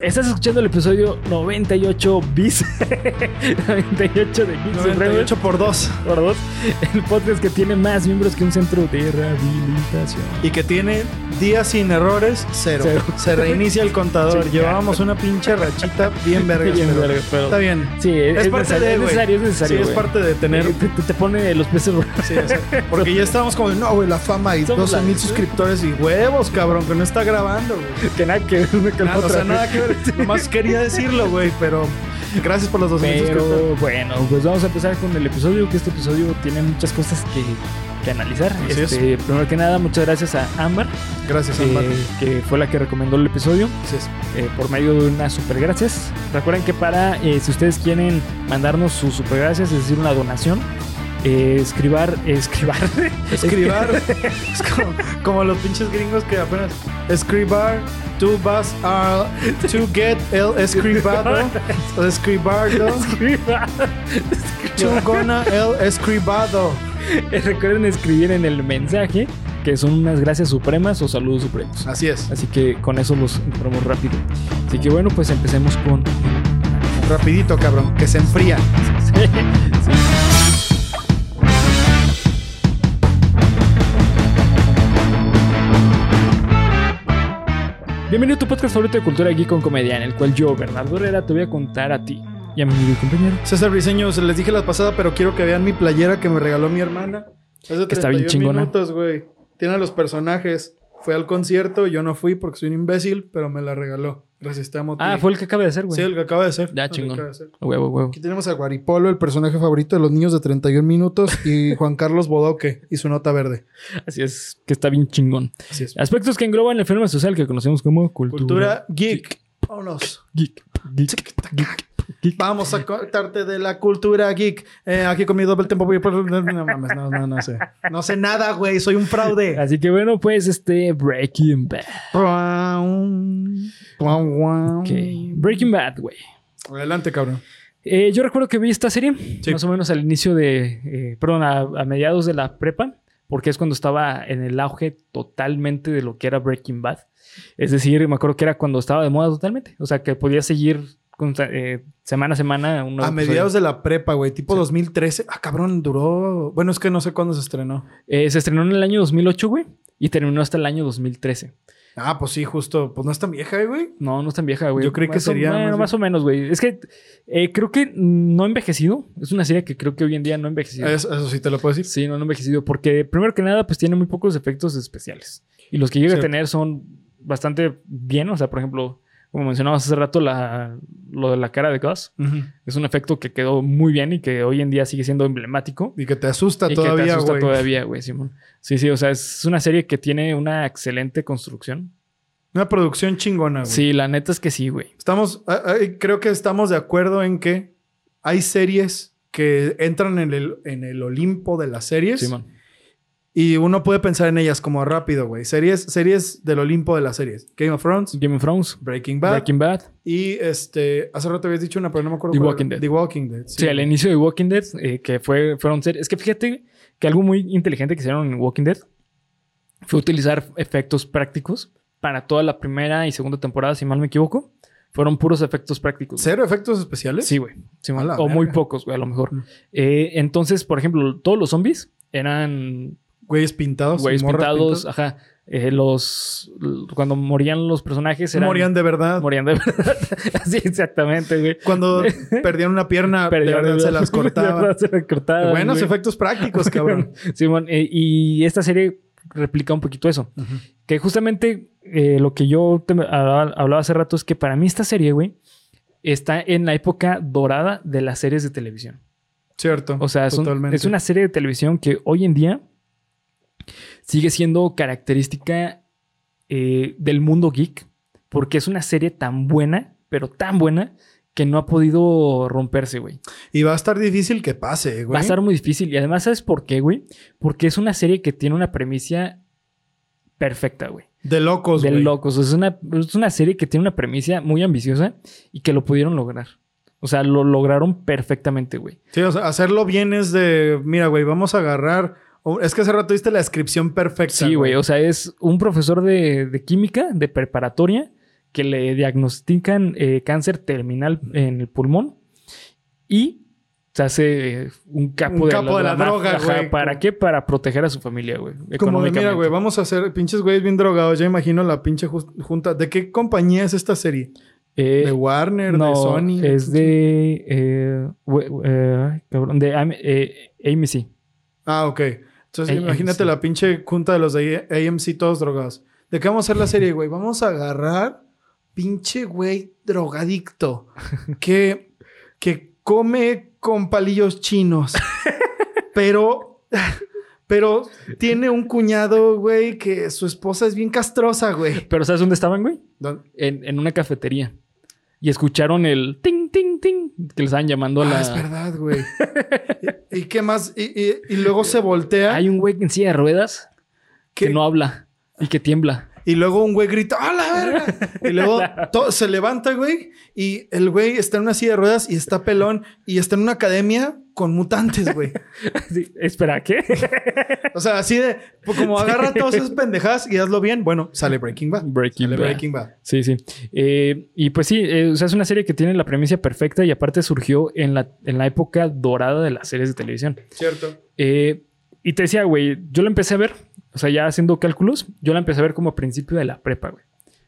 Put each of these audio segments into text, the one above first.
Estás escuchando el episodio 98 bis. 98 de Geeks 98 por 2. por dos. El podcast que tiene más miembros que un centro de rehabilitación. Y que tiene días sin errores, cero. Cero. Se reinicia el contador. Sí, Llevábamos una pinche rachita bien verga. Bien verga, pero- Está bien. Sí, es, Es parte de, es necesario, es necesario. Sí, es güey. parte de tener. Te, te- te pone los peces. Sí. Porque ya estábamos como, de, no, güey, la fama y Somos 12 mil suscriptores y huevos, cabrón, que no está grabando, güey. que nada que ver una con Nada, o otra, sea, güey. nada que ver. Nomás quería decirlo, güey, pero gracias por los 12 mil suscriptores. Pero bueno, pues vamos a empezar con el episodio, que este episodio tiene muchas cosas que, que analizar. Así Este, primero que nada, muchas gracias a Amber, Gracias, eh, Ambar. que fue la que recomendó el episodio. Así es. eh, por medio de unas super gracias. Recuerden que para, eh, si ustedes quieren mandarnos sus super gracias, es decir, una donación, eh, escribar, escribar, Escribar. es como, como los pinches gringos que apenas. Escribar. Tú vas a. To get el escribado. El escribado. escribar. Tú gonna el escribado. Eh, Recuerden escribir en el mensaje que son unas gracias supremas o saludos supremos. Así es. Así que con eso los entramos rápido. Así que bueno, pues empecemos con. Rapidito, cabrón. Que se enfría. Sí, sí. Bienvenido a tu podcast favorito de cultura geek con comedia, en el cual yo, Bernardo Herrera, te voy a contar a ti y a mi compañero. César Briseño, se les dije la pasada, pero quiero que vean mi playera que me regaló mi hermana. De Que está bien 31 chingona. minutos, güey. Tiene a los personajes. Fue al concierto, yo no fui porque soy un imbécil, pero me la regaló. Amo. Ah, fue el que acaba de hacer, güey. Sí, el que acaba de ser. Ya, chingón. ser. Huevo, huevo. Aquí tenemos a Guaripolo, el personaje favorito de los niños de 31 minutos, y Juan Carlos Bodoque y su nota verde. Así es, que está bien chingón. Así es. Aspectos que engloban el fenómeno social que conocemos como cultura. Cultura geek. Vámonos. geek. Geek. Geek. Vamos a contarte de la cultura geek. Eh, aquí con mi doble tempo. No mames, no, no, no sé. No sé nada, güey. Soy un fraude. Así que bueno, pues este Breaking Bad. Ok. Breaking Bad, güey. Adelante, cabrón. Eh, yo recuerdo que vi esta serie Sí. más o menos al inicio de, eh, perdón, a, a mediados de la prepa, porque es cuando estaba en el auge totalmente de lo que era Breaking Bad. Es decir, me acuerdo que era cuando estaba de moda totalmente. O sea, que podía seguir eh, semana a semana. Un A mediados de la prepa, güey. Tipo 2013. Ah, cabrón, duró. Bueno, es que no sé cuándo se estrenó. Eh, se estrenó en el año 2008, güey, y terminó hasta el año 2013. Ah, pues sí, justo. Pues no es tan vieja, güey. No, no es tan vieja, güey. Yo creí que sería Bueno, más más, o menos, güey. Es que eh, creo que no ha envejecido. Es una serie que creo que hoy en día no ha envejecido. Eso, eso sí te lo puedo decir. Sí, no han envejecido. Porque primero que nada, pues tiene muy pocos efectos especiales. Y los que llega a tener son bastante bien. O sea, por ejemplo, como mencionabas hace rato, la, lo de la cara de Gus. Es un efecto que quedó muy bien y que hoy en día sigue siendo emblemático. Y que te asusta y que todavía, te asusta todavía, güey, Simón. Sí, sí, o sea, es una serie que tiene una excelente construcción. Una producción chingona, güey. Sí, la neta es que sí, güey. Estamos, creo que estamos de acuerdo en que hay series que entran en el, en el Olimpo de las series Simón. Y uno puede pensar en ellas como rápido, güey. Series, series del Olimpo de las series. Game of Thrones, Game of Thrones, Breaking Bad Breaking Bad. y este, hace rato habías dicho una, pero no me acuerdo. The cuál Walking era. Dead. The Walking Dead. Sí, al inicio de Walking Dead, eh, que fue, fueron series. Es que fíjate que algo muy inteligente que hicieron en Walking Dead fue utilizar efectos prácticos para toda la primera y segunda temporada, si mal me equivoco. Fueron puros efectos prácticos. ¿Cero efectos especiales? Sí, güey. Sí, o muy pocos, güey, a lo mejor. Mm. Eh, entonces, por ejemplo, todos los zombies eran Güeyes pintados. güeyes pintados. Ajá. Eh, los. Cuando morían los personajes eran. Morían de verdad. Morían de verdad. Así, exactamente, güey. Cuando perdían una pierna, de Perdían- verdad se las de verdad se las cortaban, Buenos güey. efectos prácticos, cabrón. Simón, eh, y esta serie replica un poquito eso. Que justamente eh, lo que yo te hablaba, hablaba hace rato es que para mí esta serie, güey, está en la época dorada de las series de televisión. Cierto. O sea, es, un- es una serie de televisión que hoy en día sigue siendo característica eh, del mundo geek, porque es una serie tan buena, pero tan buena, que no ha podido romperse, güey. Y va a estar difícil que pase, güey. Va a estar muy difícil. Y además, ¿sabes por qué, güey? Porque es una serie que tiene una premisa perfecta, güey. De locos, De güey. locos. Es una, es una serie que tiene una premisa muy ambiciosa y que lo pudieron lograr. O sea, lo lograron perfectamente, güey. Sí, o sea, hacerlo bien es de, mira, güey, vamos a agarrar. O- Es que hace rato viste la descripción perfecta. Sí, güey. O sea, es un profesor de, de química, de preparatoria, que le diagnostican eh, cáncer terminal en el pulmón y se hace un capo, Un de, capo de la droga, güey. ¿Para qué? Para proteger a su familia, güey. Como de, mira, güey, vamos a hacer pinches güeyes bien drogados. Ya imagino la pinche junta. ¿De qué compañía es esta serie? Eh, ¿De Warner? no, ¿De Sony? es de... eh, we- eh, cabrón, de AM- AMC. Ah, ok. Entonces AMC. imagínate la pinche junta de los de AMC todos drogados. ¿De qué vamos a hacer la serie, güey? Vamos a agarrar pinche güey drogadicto que, que come con palillos chinos. pero, pero tiene un cuñado, güey, que su esposa es bien castrosa, güey. Pero ¿sabes dónde estaban, güey? ¿Dónde? En, en una cafetería. Y escucharon el ting, ting, ting que le estaban llamando a Ah, la... es verdad, güey. ¿Y, qué más? Y, y- y luego se voltea. Hay un güey en silla de ruedas que no habla y que tiembla. Y luego un güey grita, ¡a la verga! Y luego se levanta, güey. Y el güey está en una silla de ruedas y está pelón y está en una academia con mutantes, güey. Sí, Espera, ¿qué? O sea, así de, pues como agarra todas esas pendejadas y hazlo bien. Bueno, sale Breaking Bad. Breaking Sale Bad. Breaking Bad. Sí, sí. Eh, y pues sí, eh, o sea, es una serie que tiene la premisa perfecta y aparte surgió en la, en la época dorada de las series de televisión. Cierto. Eh, y te decía, güey, yo la empecé a ver, o sea, ya haciendo cálculos, yo la empecé a ver como a principio de la prepa, güey.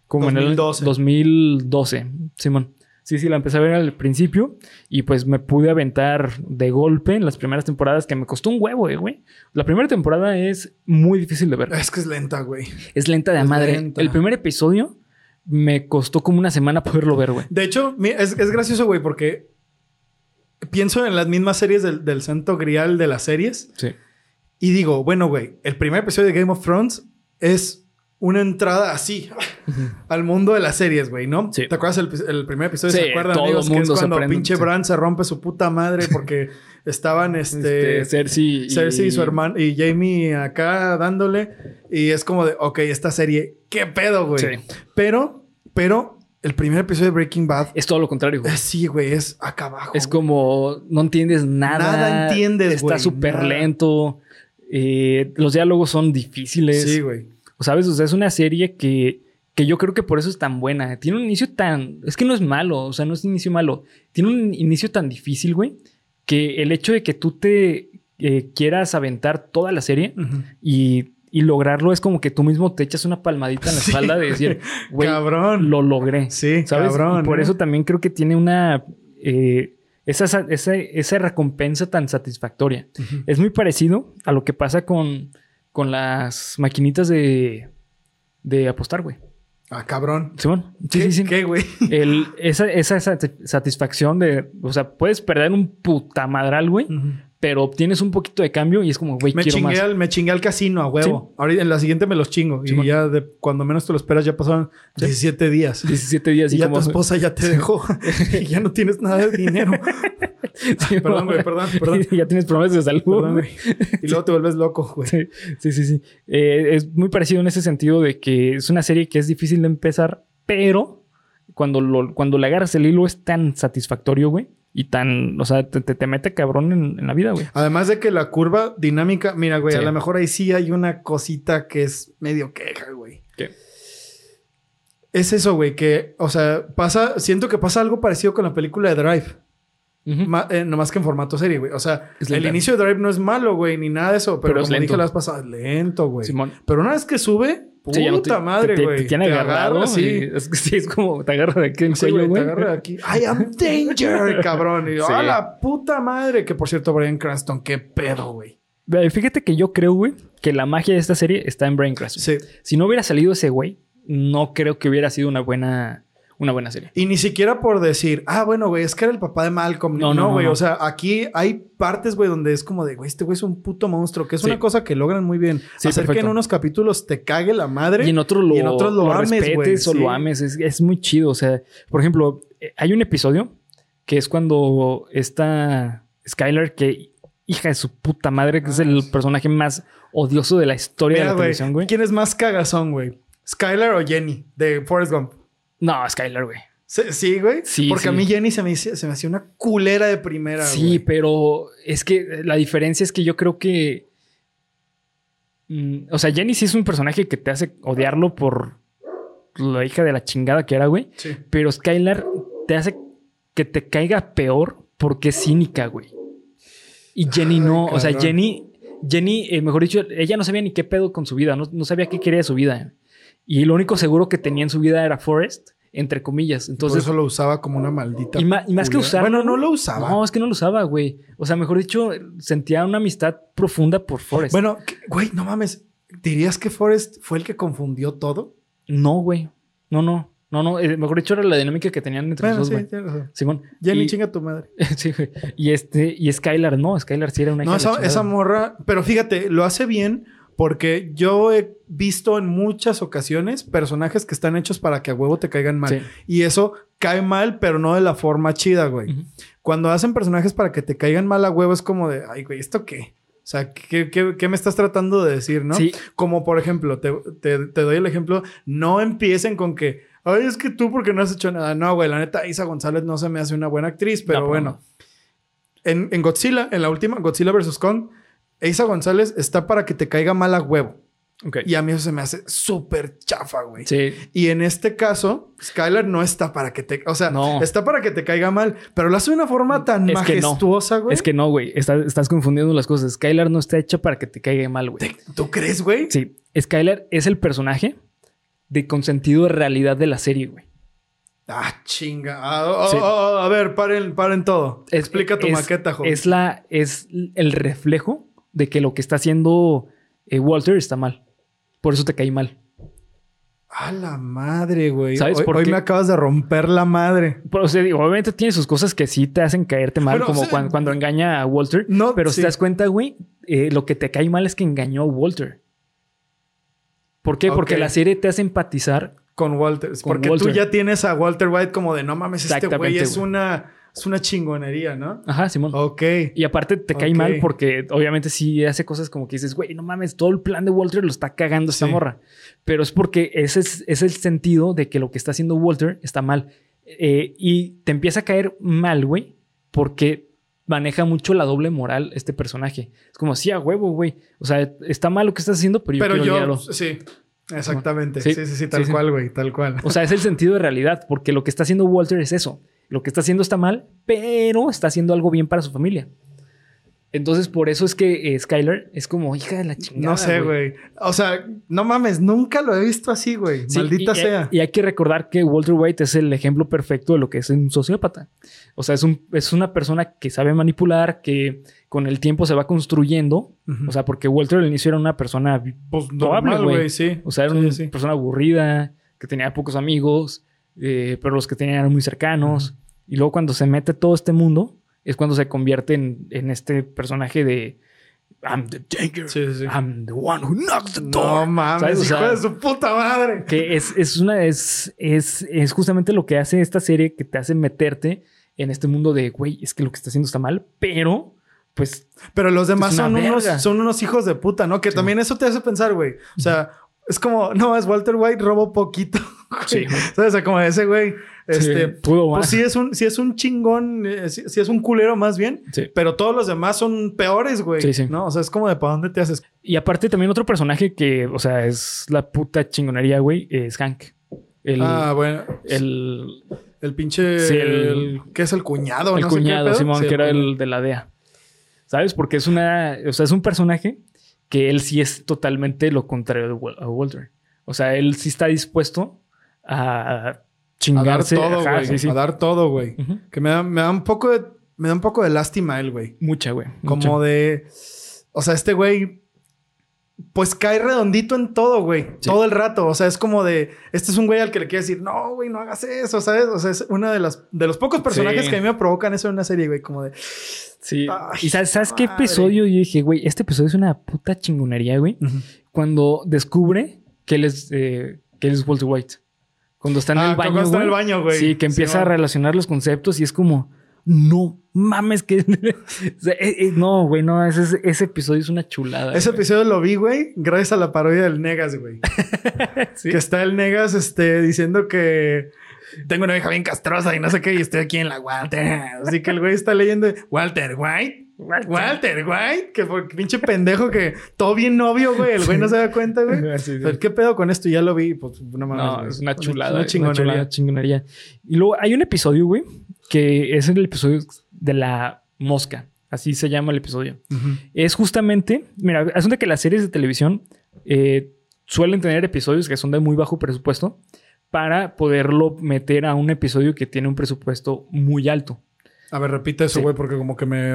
Como en 2012. el 2012, Simón. Sí, sí, la empecé a ver al principio y pues me pude aventar de golpe en las primeras temporadas que me costó un huevo, eh, güey. La primera temporada es muy difícil de ver. Es que es lenta, güey. Es lenta de Es madre. lenta. El primer episodio me costó como una semana poderlo ver, güey. De hecho, es, es gracioso, güey, porque pienso en las mismas series del, del santo grial de las series. Sí. Y digo, bueno, güey, el primer episodio de Game of Thrones es una entrada así al mundo de las series, güey, ¿no? Sí. ¿Te acuerdas el, el primer episodio? Sí, ¿Se acuerdan, todo amigos? Que mundo es se cuando prende- pinche sí. Bran se rompe su puta madre porque estaban, este... Este, Cersei y... Cersei y su hermano y Jamie acá dándole y es como de, ok, esta serie, ¿qué pedo, güey? Sí. Pero, pero el primer episodio de Breaking Bad, Es todo lo contrario, güey. sí, güey, es acá abajo. Es como no entiendes nada. Nada entiendes, Está güey, súper nada. lento. Eh, los diálogos son difíciles. Sí, güey. ¿Sabes? O sea, es una serie que, que yo creo que por eso es tan buena. Tiene un inicio tan... Es que no es malo. O sea, no es un inicio malo. Tiene un inicio tan difícil, güey. Que el hecho de que tú te eh, quieras aventar toda la serie y, y lograrlo es como que tú mismo te echas una palmadita en la Sí, espalda de decir, güey, Cabrón. lo logré. Sí, ¿Sabes? cabrón. y por ¿eh? eso también creo que tiene una. eh, esa, sa- esa, esa recompensa tan satisfactoria. Es muy parecido a lo que pasa con, con las maquinitas de, de apostar, güey. Ah, cabrón. Simón. Sí, ¿Qué, sí, sí. ¿Qué, güey? El- esa, esa sati- satisfacción de. O sea, puedes perder un putamadral, güey, pero obtienes un poquito de cambio y es como, güey, Me quiero chingué, más. al, me chingué al casino a huevo. Ahorita en la siguiente me los chingo. Y ya de cuando menos te lo esperas ya pasaron 17 días. 17 días Y y ya como. tu esposa ya te dejó. y ya no tienes nada de dinero. Sí, Perdón, güey, perdón, perdón. ya tienes promesas de salud. Perdón, güey. Y luego te vuelves loco, güey. Sí, sí, sí. sí. Eh, es muy parecido en ese sentido de que es una serie que es difícil de empezar, pero cuando, lo, cuando le agarras el hilo es tan satisfactorio, güey. Y tan, o sea, te, te- te mete cabrón en, en la vida, güey. Además de que la curva dinámica, mira, güey, a lo mejor ahí sí hay una cosita que es medio queja, güey. ¿Qué? Es eso, güey, que, o sea, pasa, siento que pasa algo parecido con la película de Drive. Ma- eh, nomás que en formato serie, güey. O sea, el inicio de Drive no es malo, güey, ni nada de eso. Pero, Pero es como lento. dije la vez pasada, lento, güey. Simón. Pero una vez que sube, puta Sí, te- madre, te- te- güey. Te, tiene Te agarrado. agarra, sí. Es que sí, es como te agarra de aquí Sí, cuello, güey, güey. te agarra de aquí. I am danger, cabrón. Y yo, Sí. ¡a la puta madre! Que por cierto, Brian Cranston, qué pedo, güey. Fíjate que yo creo, güey, que la magia de esta serie está en Brain Crash. Sí. Si no hubiera salido ese güey, no creo que hubiera sido una buena, una buena serie. Y ni siquiera por decir, ah, bueno, güey, es que era el papá de Malcolm. No, No, güey. no. O sea, aquí hay partes, güey, donde es como de, güey, este güey es un puto monstruo, que es Sí. una cosa que logran muy bien. Sí, Hacer que en unos capítulos te cague la madre. Y en otros lo, y en otros lo ames, respetes güey, o sí. lo ames. Es, es muy chido. O sea, por ejemplo, eh, hay un episodio que es cuando está Skylar, que hija de su puta madre, que es el personaje más odioso de la historia de la televisión, güey. ¿quién es más cagazón, güey? ¿Skylar o Jenny de Forrest Gump? No, Skylar, güey. Sí, güey. Sí, Porque sí. a mí Jenny se me, hizo- se me hacía una culera de primera, Sí, güey. pero es que la diferencia es que yo creo que. mm, o sea, Jenny sí es un personaje que te hace odiarlo por la hija de la chingada que era, güey. Sí. Pero Skylar te hace que te caiga peor porque es cínica, güey. Y Jenny Ay, no. O sea. Jenny, Jenny, eh, mejor dicho, ella no sabía ni qué pedo con su vida. No, no sabía qué quería de su vida. Y lo único seguro que tenía en su vida era Forrest, entre comillas. Entonces Entonces, eso lo usaba como una maldita. y, ma- y más que usarlo. Bueno, no lo usaba. No, es que no lo usaba, güey. O sea, mejor dicho, sentía una amistad profunda por Forrest. Bueno, güey, no mames. ¿Dirías que Forrest fue el que confundió todo? No, güey. No, no. No, no. eh, mejor dicho, era la dinámica que tenían entre Bueno, los sí, dos, tienes razón. Simón. Jenny, Y- chinga tu madre. sí, güey. Y este, y Skylar, no, Skylar sí era una No, esa, esa morra, pero fíjate, lo hace bien porque yo he visto en muchas ocasiones personajes que están hechos para que a huevo te caigan mal. Sí. Y eso cae mal, pero no de la forma chida, güey. Cuando hacen personajes para que te caigan mal a huevo es como de, ay, güey, ¿esto qué? O sea, ¿qué, qué, qué me estás tratando de decir, no? Sí. Como por ejemplo, te, te- te doy el ejemplo, no empiecen con que, ay, es que tú porque no has hecho nada. No, güey, la neta, Isa González no se me hace una buena actriz, pero No, pero bueno. En, en Godzilla, en la última, Godzilla vs. Kong, Isa González está para que te caiga mal a huevo. Y a mí eso se me hace súper chafa, güey. Sí. Y en este caso, Skylar no está para que te... O sea, No. está para que te caiga mal, pero lo hace de una forma tan Es que no. majestuosa, güey. Es que no, güey. Está- estás confundiendo las cosas. Skylar no está hecha para que te caiga mal, güey. ¿Te- ¿Tú crees, güey? Sí. Skylar es el personaje de consentido de realidad de la serie, güey. Ah, chinga. Ah, oh, Sí. oh, oh, a ver, paren, paren todo. Es- Explica tu es- maqueta, joven. Es la, es el reflejo de que lo que está haciendo eh, Walter está mal. Por eso te cae mal. A la madre, güey. ¿Sabes hoy, por hoy me acabas de romper la madre. Pero, o sea, digo, obviamente tiene sus cosas que sí te hacen caerte mal, como cuando, engaña a Walter. No, pero sí. si te das cuenta, güey, eh, lo que te cae mal es que engañó a Walter. ¿Por qué? Porque la serie te hace empatizar. Con Walter. Porque tú ya tienes a Walter White como de no mames, este güey es una, es una chingonería, ¿no? Ajá, Simón. Ok. Y aparte te cae mal porque obviamente sí hace cosas como que dices, güey, no mames, todo el plan de Walter lo está cagando esta Sí. morra. Pero es porque ese es, es el sentido de que lo que está haciendo Walter está mal. Eh, y te empieza a caer mal, güey, porque maneja mucho la doble moral este personaje. Es como, sí, a huevo, güey. O sea, está mal lo que estás haciendo, pero yo Pero quiero yo, sí, exactamente. Sí, Sí, sí, sí, tal sí. cual, güey, tal cual. O sea, es el sentido de realidad, porque lo que está haciendo Walter es eso. Lo que está haciendo está mal, pero está haciendo algo bien para su familia. Entonces, por eso es que eh, Skylar es como hija de la chingada. No sé, güey. O sea, no mames, nunca lo he visto así, güey. Sí, Maldita y- sea. Y hay que recordar que Walter White es el ejemplo perfecto de lo que es un sociópata. O sea, es, un, es una persona que sabe manipular, que con el tiempo se va construyendo. O sea, porque Walter al inicio era una persona pues probable, normal, güey. güey, sí. O sea, era Sí, una sí. persona aburrida, que tenía pocos amigos, eh, pero los que tenían eran muy cercanos. Y luego cuando se mete todo este mundo, es cuando se convierte en, en este personaje de I'm the danger. Sí, sí, sí. I'm the one who knocks the door. No mames. O hijo sea, de su puta madre. Que es, es una, es, es, es justamente lo que hace esta serie que te hace meterte en este mundo de, güey, es que lo que está haciendo está mal, pero pues Pero los demás son unos, verga. son unos hijos de puta, ¿no? Que también eso te hace pensar, güey. O sea, es como, no, es Walter White, robo poquito. Sí. ¿Sabes? O sea, como ese güey. Este, sí, pudo pues más. sí es un, sí es un chingón, eh, sí, sí es un culero más bien. Sí. Pero todos los demás son peores, güey. Sí, sí. ¿No? O sea, es como de para dónde te haces. Y aparte también otro personaje que, o sea, es la puta chingonería, güey, es Hank. El, ah, bueno. el, El pinche. Sí, el- el- ¿Qué es el cuñado? el no sé qué cuñado. Simón, que era cuñado. el de la DEA. ¿Sabes? Porque es una, o sea, es un personaje que él sí es totalmente lo contrario de Walter. O sea, él sí está dispuesto a A dar chingarse. todo, güey. sí, sí. A dar todo, güey. Que me da, me da un poco de. Me da un poco de lástima él, güey. Mucha, güey. Como mucha. de. O sea, este güey. Pues cae redondito en todo, güey. Sí. Todo el rato. O sea, es como de. Este es un güey al que le quiere decir, no, güey, no hagas eso, ¿sabes? O sea, es una de las de los pocos personajes que a mí me provocan eso en una serie, güey. Como de. Sí. Ay, y sabes, ¿sabes qué episodio? Yo dije, güey, este episodio es una puta chingonería, güey. Cuando descubre que él es, eh, que él es Walter White. Cuando está en Ah, el baño. cuando está en el güey. baño, güey. Sí, que empieza a relacionar los conceptos y es como, no mames, que. O sea, eh, eh, no, güey, no, ese, ese episodio es una chulada. Ese güey. episodio lo vi, güey, gracias a la parodia del Negas, güey. Sí. Que está el Negas este, diciendo que tengo una hija bien castrosa y no sé qué, y estoy aquí en la Walter. Así que el güey está leyendo Walter White. Walter White, que fue pinche pendejo que todo bien novio, güey. El güey no se da cuenta, güey. Sí, ¿Qué pedo con esto? Ya lo vi, pues no mames. No, es una chulada. Una Una chingonería. chingonería. Y luego hay un episodio, güey, que es el episodio de la mosca. Así se llama el episodio. Es justamente, mira, asunto que las series de televisión eh, suelen tener episodios que son de muy bajo presupuesto para poderlo meter a un episodio que tiene un presupuesto muy alto. A ver, repite eso, Sí. güey, porque como que me.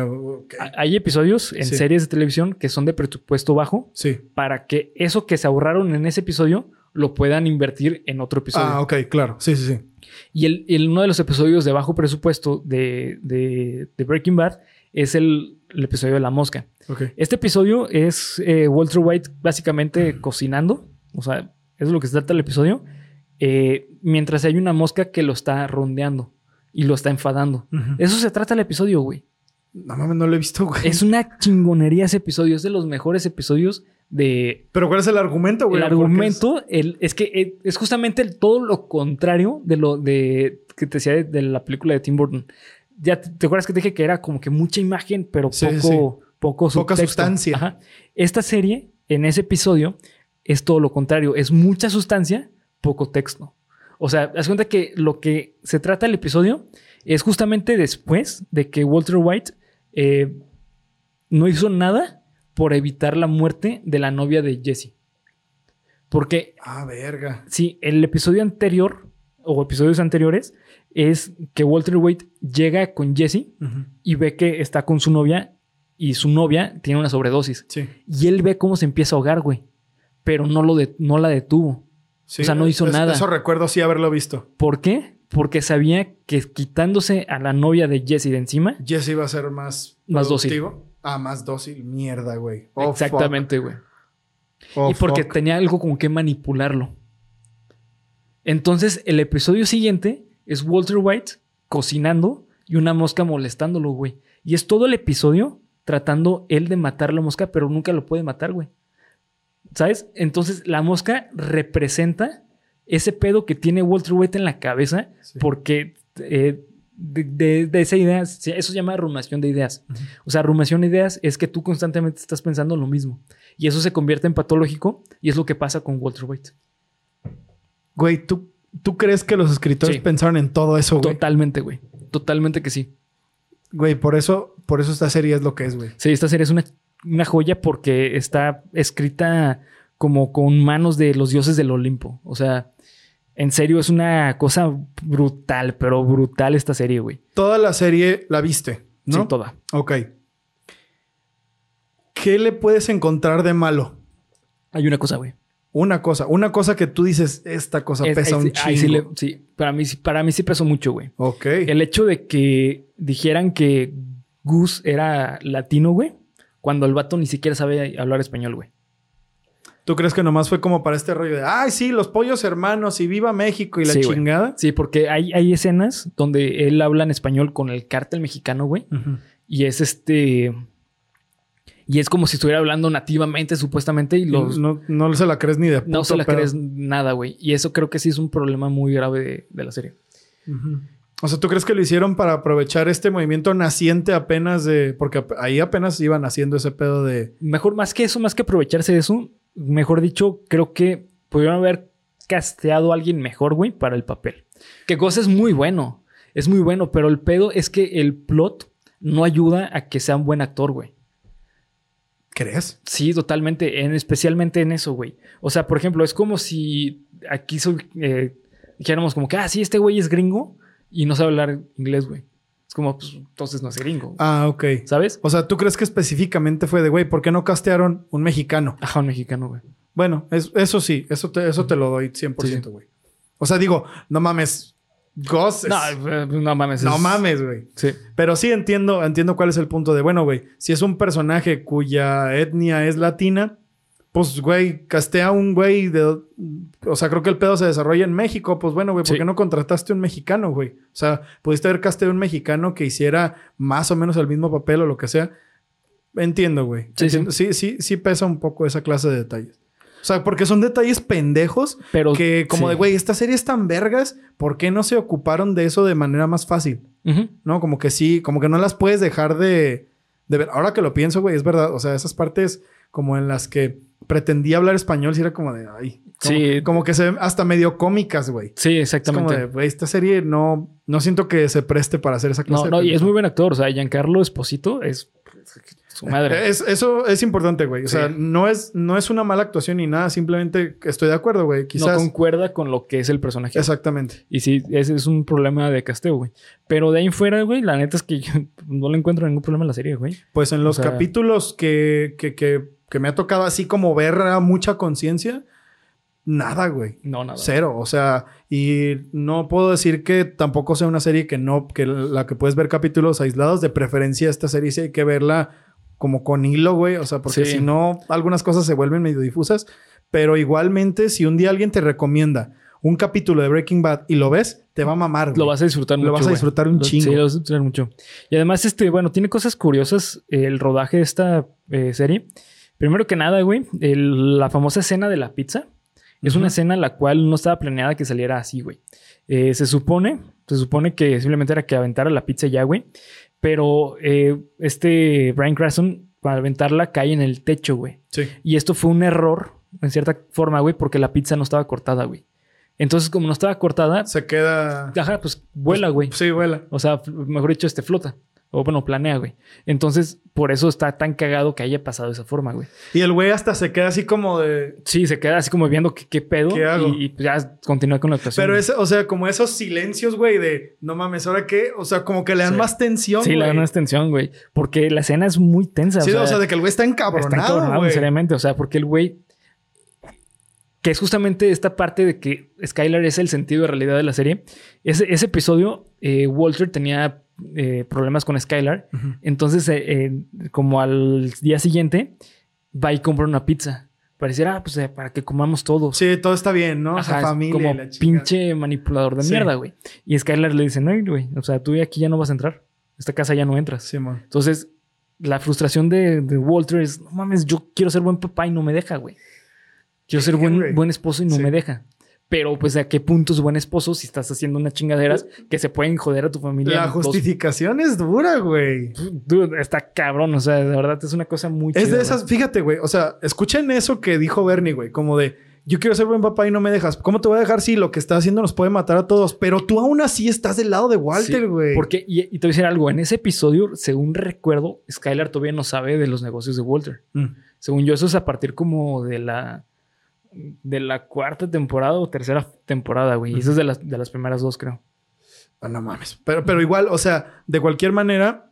Hay episodios en Sí. series de televisión que son de presupuesto bajo Sí. para que eso que se ahorraron en ese episodio lo puedan invertir en otro episodio. Ah, ok, claro. Sí, sí, sí. Y el, el- uno de los episodios de bajo presupuesto de, de- de Breaking Bad es el, el episodio de la mosca. Ok. Este episodio es eh, Walter White básicamente cocinando. O sea, eso es lo que se trata el episodio. eh, mientras hay una mosca que lo está rondeando y lo está enfadando. Ujú. Eso se trata el episodio, güey. No mames, no lo he visto, güey. Es una chingonería ese episodio. Es de los mejores episodios de... Pero ¿cuál es el argumento, güey? el argumento el- es que eh, es justamente el- todo lo contrario de lo de que te decía de, de la película de Tim Burton. Ya te, te acuerdas que te dije que era como que mucha imagen, pero Sí, poco, sí, poco Poca subtexto. sustancia. Ajá. Esta serie, en ese episodio, es todo lo contrario. Es mucha sustancia, poco texto. O sea, haz cuenta que lo que se trata el episodio es justamente después de que Walter White eh, no hizo nada por evitar la muerte de la novia de Jesse. Porque Ah, verga. Sí, el episodio anterior o episodios anteriores es que Walter White llega con Jesse y ve que está con su novia y su novia tiene una sobredosis. Sí. Y él ve cómo se empieza a ahogar, güey. Pero no, lo de- no la detuvo. Sí, O sea, no hizo es- nada. Eso recuerdo sí haberlo visto. ¿Por qué? Porque sabía que quitándose a la novia de Jesse de encima. Jesse iba a ser más... Más dócil. Ah, más dócil. Mierda, güey. Oh, exactamente, güey. Oh, y porque fuck. tenía algo con que manipularlo. Entonces, el episodio siguiente es Walter White cocinando y una mosca molestándolo, güey. Y es todo el episodio tratando él de matar la mosca, pero nunca lo puede matar, güey. ¿Sabes? Entonces, la mosca representa ese pedo que tiene Walter White en la cabeza Sí. porque eh, de, de- de esa idea, eso se llama rumiación de ideas. O sea, rumiación de ideas es que tú constantemente estás pensando lo mismo. Y eso se convierte en patológico y es lo que pasa con Walter White. Güey, ¿tú, ¿tú crees que los escritores Sí. pensaron en todo eso, güey? Totalmente, güey. Totalmente que sí. Güey, por eso, por eso esta serie es lo que es, güey. Sí, esta serie es una, una joya porque está escrita como con manos de los dioses del Olimpo. O sea, en serio, es una cosa brutal, pero brutal esta serie, güey. Toda la serie la viste, ¿no? Sí, toda. Ok. ¿Qué le puedes encontrar de malo? Hay una cosa, güey. Una cosa, una cosa que tú dices, esta cosa Es- pesa un chingo. sí, le- sí, para mí, sí- para mí sí pesó mucho, güey. Ok. El hecho de que dijeran que Gus era latino, güey, cuando el vato ni siquiera sabe hablar español, güey. ¿Tú crees que nomás fue como para este rollo de, ay, sí, los pollos hermanos y viva México y la Sí, chingada? Sí, porque hay, hay escenas donde él habla en español con el cártel mexicano, güey. Y es este. Y es como si estuviera hablando nativamente, supuestamente, y los. No, no se la crees ni de no puto se la pedo. crees nada, güey. Y eso creo que sí es un problema muy grave de, de la serie. Ujú. O sea, ¿tú crees que lo hicieron para aprovechar este movimiento naciente apenas de... Porque ahí apenas iban haciendo ese pedo de... Mejor, más que eso, más que aprovecharse de eso, mejor dicho, creo que pudieron haber casteado a alguien mejor, güey, para el papel. Que cosa es muy bueno. Es muy bueno, pero el pedo es que el plot no ayuda a que sea un buen actor, güey. ¿Crees? Sí, totalmente, en, especialmente en eso, güey. O sea, por ejemplo, es como si aquí eh, dijéramos como que, ah, sí, este güey es gringo y no sabe hablar inglés, güey. Es como, pues, entonces no es gringo, Ah, ok. ¿sabes? O sea, ¿tú crees que específicamente fue de, güey, ¿por qué no castearon un mexicano? Ajá, un mexicano, güey. Bueno, es- eso sí, eso te, eso te lo doy 100%, güey. O sea, digo, no mames, Goss. No, eh, no mames. no es- mames, güey. Sí. Pero sí entiendo, entiendo cuál es el punto de, bueno, güey, si es un personaje cuya etnia es latina, pues, güey, castea un güey de... O sea, creo que el pedo se desarrolla en México. Pues bueno, güey, ¿por Sí. qué no contrataste un mexicano, güey? O sea, pudiste haber casteado un mexicano que hiciera más o menos el mismo papel o lo que sea. Entiendo, güey. Sí, Entiendo. sí, sí, sí pesa un poco esa clase de detalles. O sea, porque son detalles pendejos Pero. que como sí. de, güey, esta serie es tan vergas, ¿por qué no se ocuparon de eso de manera más fácil? ¿no? Como que sí, como que no las puedes dejar de, de ver. Ahora que lo pienso, güey, es verdad. O sea, esas partes como en las que pretendía hablar español, sí era como de, ay. Como, Sí. Como que se ven hasta medio cómicas, güey. Sí, Es como exactamente. de, güey, esta serie no, no siento que se preste para hacer esa clase no, de no, y es muy buen actor. O sea, Giancarlo Esposito es su madre. Es, eso es importante, güey. O Sí. sea, no es, no es una mala actuación ni nada. Simplemente estoy de acuerdo, güey. no Quizás. concuerda con lo que es el personaje. Exactamente. Y sí, ese es un problema de casteo, güey. Pero de ahí en fuera, güey, la neta es que yo no le encuentro ningún problema a la serie, güey. Pues en los O sea- capítulos que, que, que, que me ha tocado así como ver a mucha conciencia, nada, güey. No, nada. Cero. O sea, y no puedo decir que tampoco sea una serie que no, que la que puedes ver capítulos aislados. De preferencia, esta serie sí hay que verla como con hilo, güey. O sea, porque Sí. si no, algunas cosas se vuelven medio difusas. Pero igualmente, si un día alguien te recomienda un capítulo de Breaking Bad y lo ves, te va a mamar, güey. Lo vas a disfrutar Lo mucho. vas a güey. disfrutar un chingo. Sí, lo vas a disfrutar mucho. Y además, este, bueno, tiene cosas curiosas el rodaje de esta eh, serie. Primero que nada, güey, el- la famosa escena de la pizza. Es una escena la cual no estaba planeada que saliera así, güey. Eh, se supone, se supone que simplemente era que aventara la pizza ya, güey. Pero eh, este Brian Cranston, para aventarla, cae en el techo, güey. Sí. Y esto fue un error, en cierta forma, güey, porque la pizza no estaba cortada, güey. Entonces, como no estaba cortada, Se queda. ajá, pues vuela, güey. Sí, vuela. O sea, mejor dicho, este flota. O bueno, planea, güey. Entonces, por eso está tan cagado que haya pasado de esa forma, güey. Y el güey hasta se queda así como de. Sí, se queda así como viendo qué, qué pedo. ¿Qué hago? Y, y ya continúa con la actuación. Pero güey. o sea, como esos silencios, güey, de no mames, ¿ahora qué? O sea, como que le dan Sí. más tensión. Sí, le dan más tensión, güey. Porque la escena es muy tensa. Sí, o sea, de que el güey está está encabronado, encabronado, güey. seriamente. O sea, porque el güey. Que es justamente esta parte de que Skylar es el sentido de realidad de la serie. Ese, ese episodio, eh, Walter tenía eh, problemas con Skylar. Entonces, eh, como al día siguiente, va y compra una pizza. Pareciera, ah, pues, para que comamos todos. Sí, todo está bien, ¿no? o sea, Ajá, familia. como la pinche manipulador de Sí. mierda, güey. Y Skylar le dice, no, güey, o sea, tú aquí ya no vas a entrar. Esta casa ya no entras. Sí, man. Entonces, la frustración de, de Walter es, no mames, yo quiero ser buen papá y no me deja, güey. Quiero ser buen, buen esposo y no Sí. me deja. Pero, pues, ¿a qué punto es buen esposo si estás haciendo unas chingaderas que se pueden joder a tu familia? La dos- justificación es dura, güey. Dude, está cabrón, o sea, de verdad es una cosa muy Es chida, de esas, fíjate, güey. O sea, escuchen eso que dijo Bernie, güey. Como de, yo quiero ser buen papá y no me dejas. ¿Cómo te voy a dejar si lo que está haciendo nos puede matar a todos? Pero tú aún así estás del lado de Walter, Sí, güey. Porque, y, y te voy a decir algo, en ese episodio, según recuerdo, Skylar todavía no sabe de los negocios de Walter. Mm. Según yo, eso es a partir como de la de la cuarta temporada o tercera temporada, güey. Y eso es de las, de las primeras dos, creo. Ah, no mames. Pero, pero igual, o sea, de cualquier manera,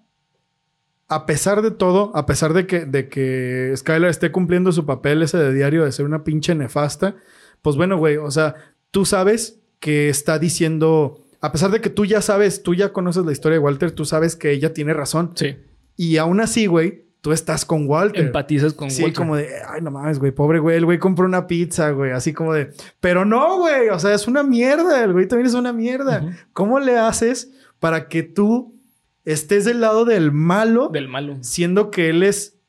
a pesar de todo, a pesar de que, de que Skylar esté cumpliendo su papel ese de diario de ser una pinche nefasta, pues bueno, güey, o sea, tú sabes que está diciendo, a pesar de que tú ya sabes, tú ya conoces la historia de Walter, tú sabes que ella tiene razón. Sí. Y aún así, güey, tú estás con Walter. Empatizas con Sí, Walter. como de, ay, no mames, güey, pobre güey, el güey compró una pizza, güey, así como de, pero no, güey, o sea, es una mierda, el güey también es una mierda. ¿Cómo le haces para que tú estés del lado del malo, Del malo. siendo que él es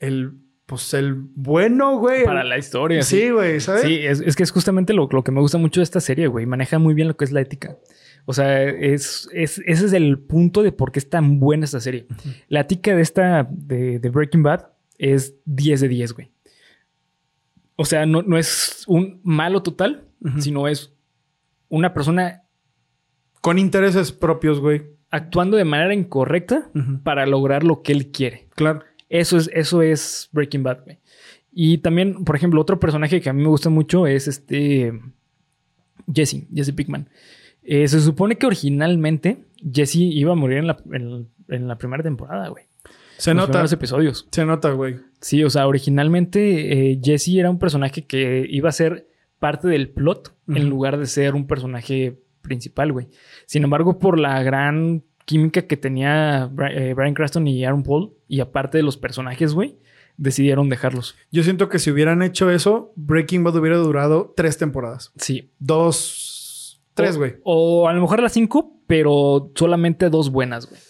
el, pues, el bueno, güey? Para la historia. Sí, güey, ¿sabes? Sí, es, es que es justamente lo, lo que me gusta mucho de esta serie, güey. Maneja muy bien lo que es la ética. O sea, es, es- ese es el punto de por qué es tan buena esta serie. La ética de esta, de, de Breaking Bad, es 10 de 10, güey. O sea, no, no es un malo total, sino es una persona Con intereses propios, güey. actuando de manera incorrecta para lograr lo que él quiere. Claro. Eso es, eso es Breaking Bad, güey. Y también, por ejemplo, otro personaje que a mí me gusta mucho es este Jesse, Jesse Pickman. Eh, se supone que originalmente Jesse iba a morir en la, en, en la primera temporada, güey. Se En los nota. primeros episodios. Se nota, güey. Sí, o sea, originalmente eh, Jesse era un personaje que iba a ser parte del plot en lugar de ser un personaje principal, güey. Sin embargo, por la gran química que tenía Bri- eh, Brian Cranston y Aaron Paul, y aparte de los personajes, güey, decidieron dejarlos. Yo siento que si hubieran hecho eso, Breaking Bad hubiera durado tres temporadas. Sí. Dos, tres, güey. O, a lo mejor las cinco, pero solamente dos buenas, güey.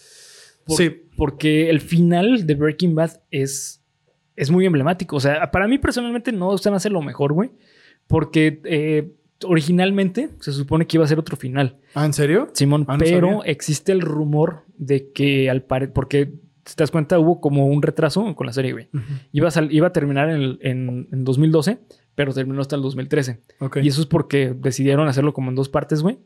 Por- Sí. Porque el final de Breaking Bad es, es muy emblemático. O sea, para mí personalmente no se me hace lo mejor, güey. Porque eh, originalmente se supone que iba a ser otro final, ¿Ah, en serio? Simón. Ah, no pero sabía. existe el rumor de que al parecer, porque si te das cuenta, hubo como un retraso con la serie, güey. iba, a iba a terminar en, el- en, en 2012, pero terminó hasta el 2013. Ok. Y eso es porque decidieron hacerlo como en dos partes, güey.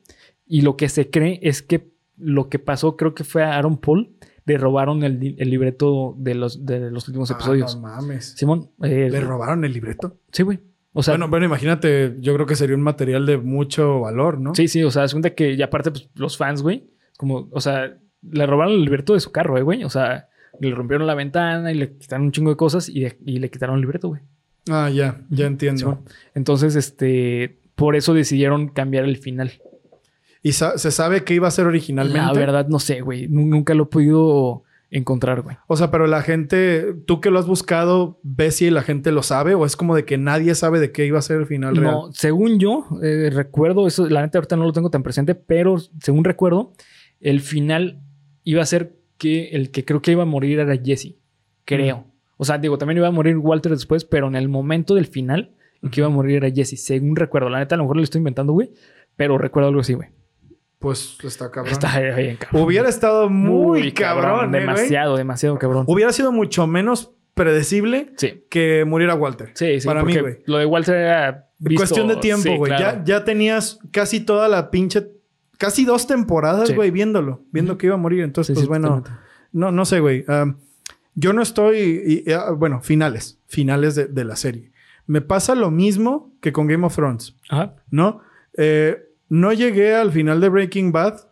Y lo que se cree es que lo que pasó, creo que fue a Aaron Paul, le robaron el, el libreto de los, de los últimos Ah, episodios. no mames. Simón, eh, ¿Le robaron el libreto? sí, güey. O sea, bueno, bueno, imagínate, yo creo que sería un material de mucho valor, ¿no? sí, sí, o sea, es cuenta que ya aparte, pues, los fans, güey, como, o sea, le robaron el libreto de su carro, eh, güey. O sea, le rompieron la ventana y le quitaron un chingo de cosas y, y le quitaron el libreto, güey. Ah, ya, ya entiendo. Entonces, este, por eso decidieron cambiar el final. ¿Y sa- se sabe qué iba a ser originalmente? La verdad, no sé, güey. Nu- Nunca lo he podido encontrar, güey. O sea, pero la gente, tú que lo has buscado, ¿ves si la gente lo sabe? ¿O es como de que nadie sabe de qué iba a ser el final real? No, según yo, eh, recuerdo, eso, la neta ahorita no lo tengo tan presente, pero según recuerdo, el final iba a ser que el que creo que iba a morir era Jesse. Creo. O sea, digo, también iba a morir Walter después, pero en el momento del final, el que iba a morir era Jesse. Según recuerdo. La neta, a lo mejor lo estoy inventando, güey. Pero recuerdo algo así, güey. Pues está cabrón. Está bien, cabrón. Hubiera estado muy, cabrón, ¿eh, güey? demasiado, demasiado cabrón. Hubiera sido mucho menos predecible Sí. que muriera Walter. Sí, sí. Para mí, güey. Lo de Walter era. visto- Cuestión de tiempo, sí, güey. claro. ya, ya tenías casi toda la pinche... Casi dos temporadas, Sí. güey, viéndolo. Viendo que iba a morir. Entonces, pues bueno... No, no sé, güey. Am, yo no estoy... y- y, ah, bueno, finales. Finales de, de la serie. Me pasa lo mismo que con Game of Thrones. Ajá. ¿no? Eh, no llegué al final de Breaking Bad,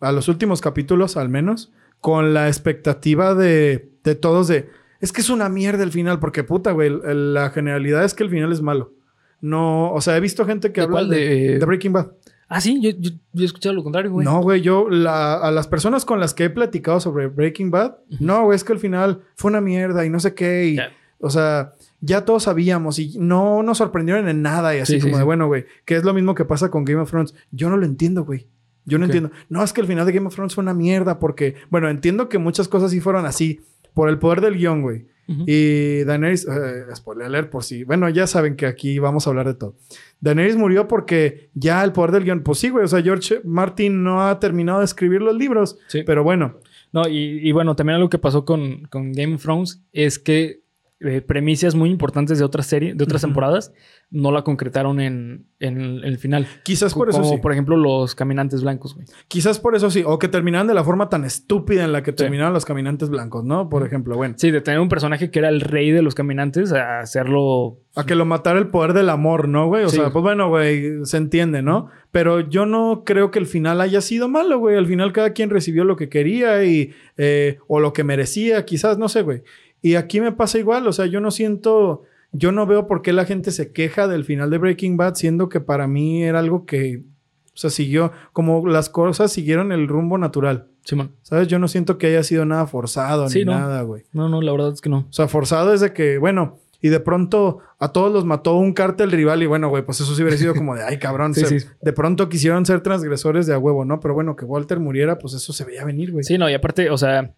a los últimos capítulos al menos, con la expectativa de, de todos de, es que es una mierda el final, porque puta, güey, la generalidad es que el final es malo. No, o sea, he visto gente que ¿De habla cuál? De- de Breaking Bad. Ah, sí, yo, yo, yo he escuchado lo contrario, güey. No, güey, yo, la- a las personas con las que he platicado sobre Breaking Bad, no, güey, es que el final fue una mierda y no sé qué, y, o sea, ya todos sabíamos y no nos sorprendieron en nada y así Sí, sí, como de, sí. bueno, güey, que es lo mismo que pasa con Game of Thrones. Yo no lo entiendo, güey. Yo no entiendo. No, es que el final de Game of Thrones fue una mierda porque, bueno, entiendo que muchas cosas sí fueron así por el poder del guion, güey. Y Daenerys, eh, spoiler alert por si, bueno, ya saben que aquí vamos a hablar de todo. Daenerys murió porque ya el poder del guion, pues sí, güey, o sea, George Martin no ha terminado de escribir los libros, Sí. pero bueno, No, y, y bueno, también algo que pasó con, con Game of Thrones es que eh, premisas muy importantes de otras series, de otras temporadas, no la concretaron en, en el, el final. quizás por eso Como sí. por ejemplo los caminantes blancos, güey. Quizás por eso sí, o que terminaran de la forma tan estúpida en la que terminaron los caminantes blancos, ¿no? Por ejemplo, bueno, Sí, de tener un personaje que era el rey de los caminantes a hacerlo. a que lo matara el poder del amor, ¿no, güey? O Sí. sea, pues bueno, güey, se entiende, ¿no? Pero yo no creo que el final haya sido malo, güey. Al final cada quien recibió lo que quería y, eh, o lo que merecía, quizás, no sé, güey. Y aquí me pasa igual, o sea, yo no siento, yo no veo por qué la gente se queja del final de Breaking Bad, siendo que para mí era algo que, o sea, siguió, como las cosas siguieron el rumbo natural. Simón. ¿Sabes? Yo no siento que haya sido nada forzado Sí, ni no. nada, güey. No, no, la verdad es que no. O sea, forzado es de que, bueno, y de pronto a todos los mató un cártel rival y bueno, güey, pues eso sí hubiera sido como de, ay, cabrón, Sí, se- sí. de pronto quisieron ser transgresores de a huevo, ¿no? Pero bueno, que Walter muriera, pues eso se veía venir, güey. Sí, no, y aparte, o sea,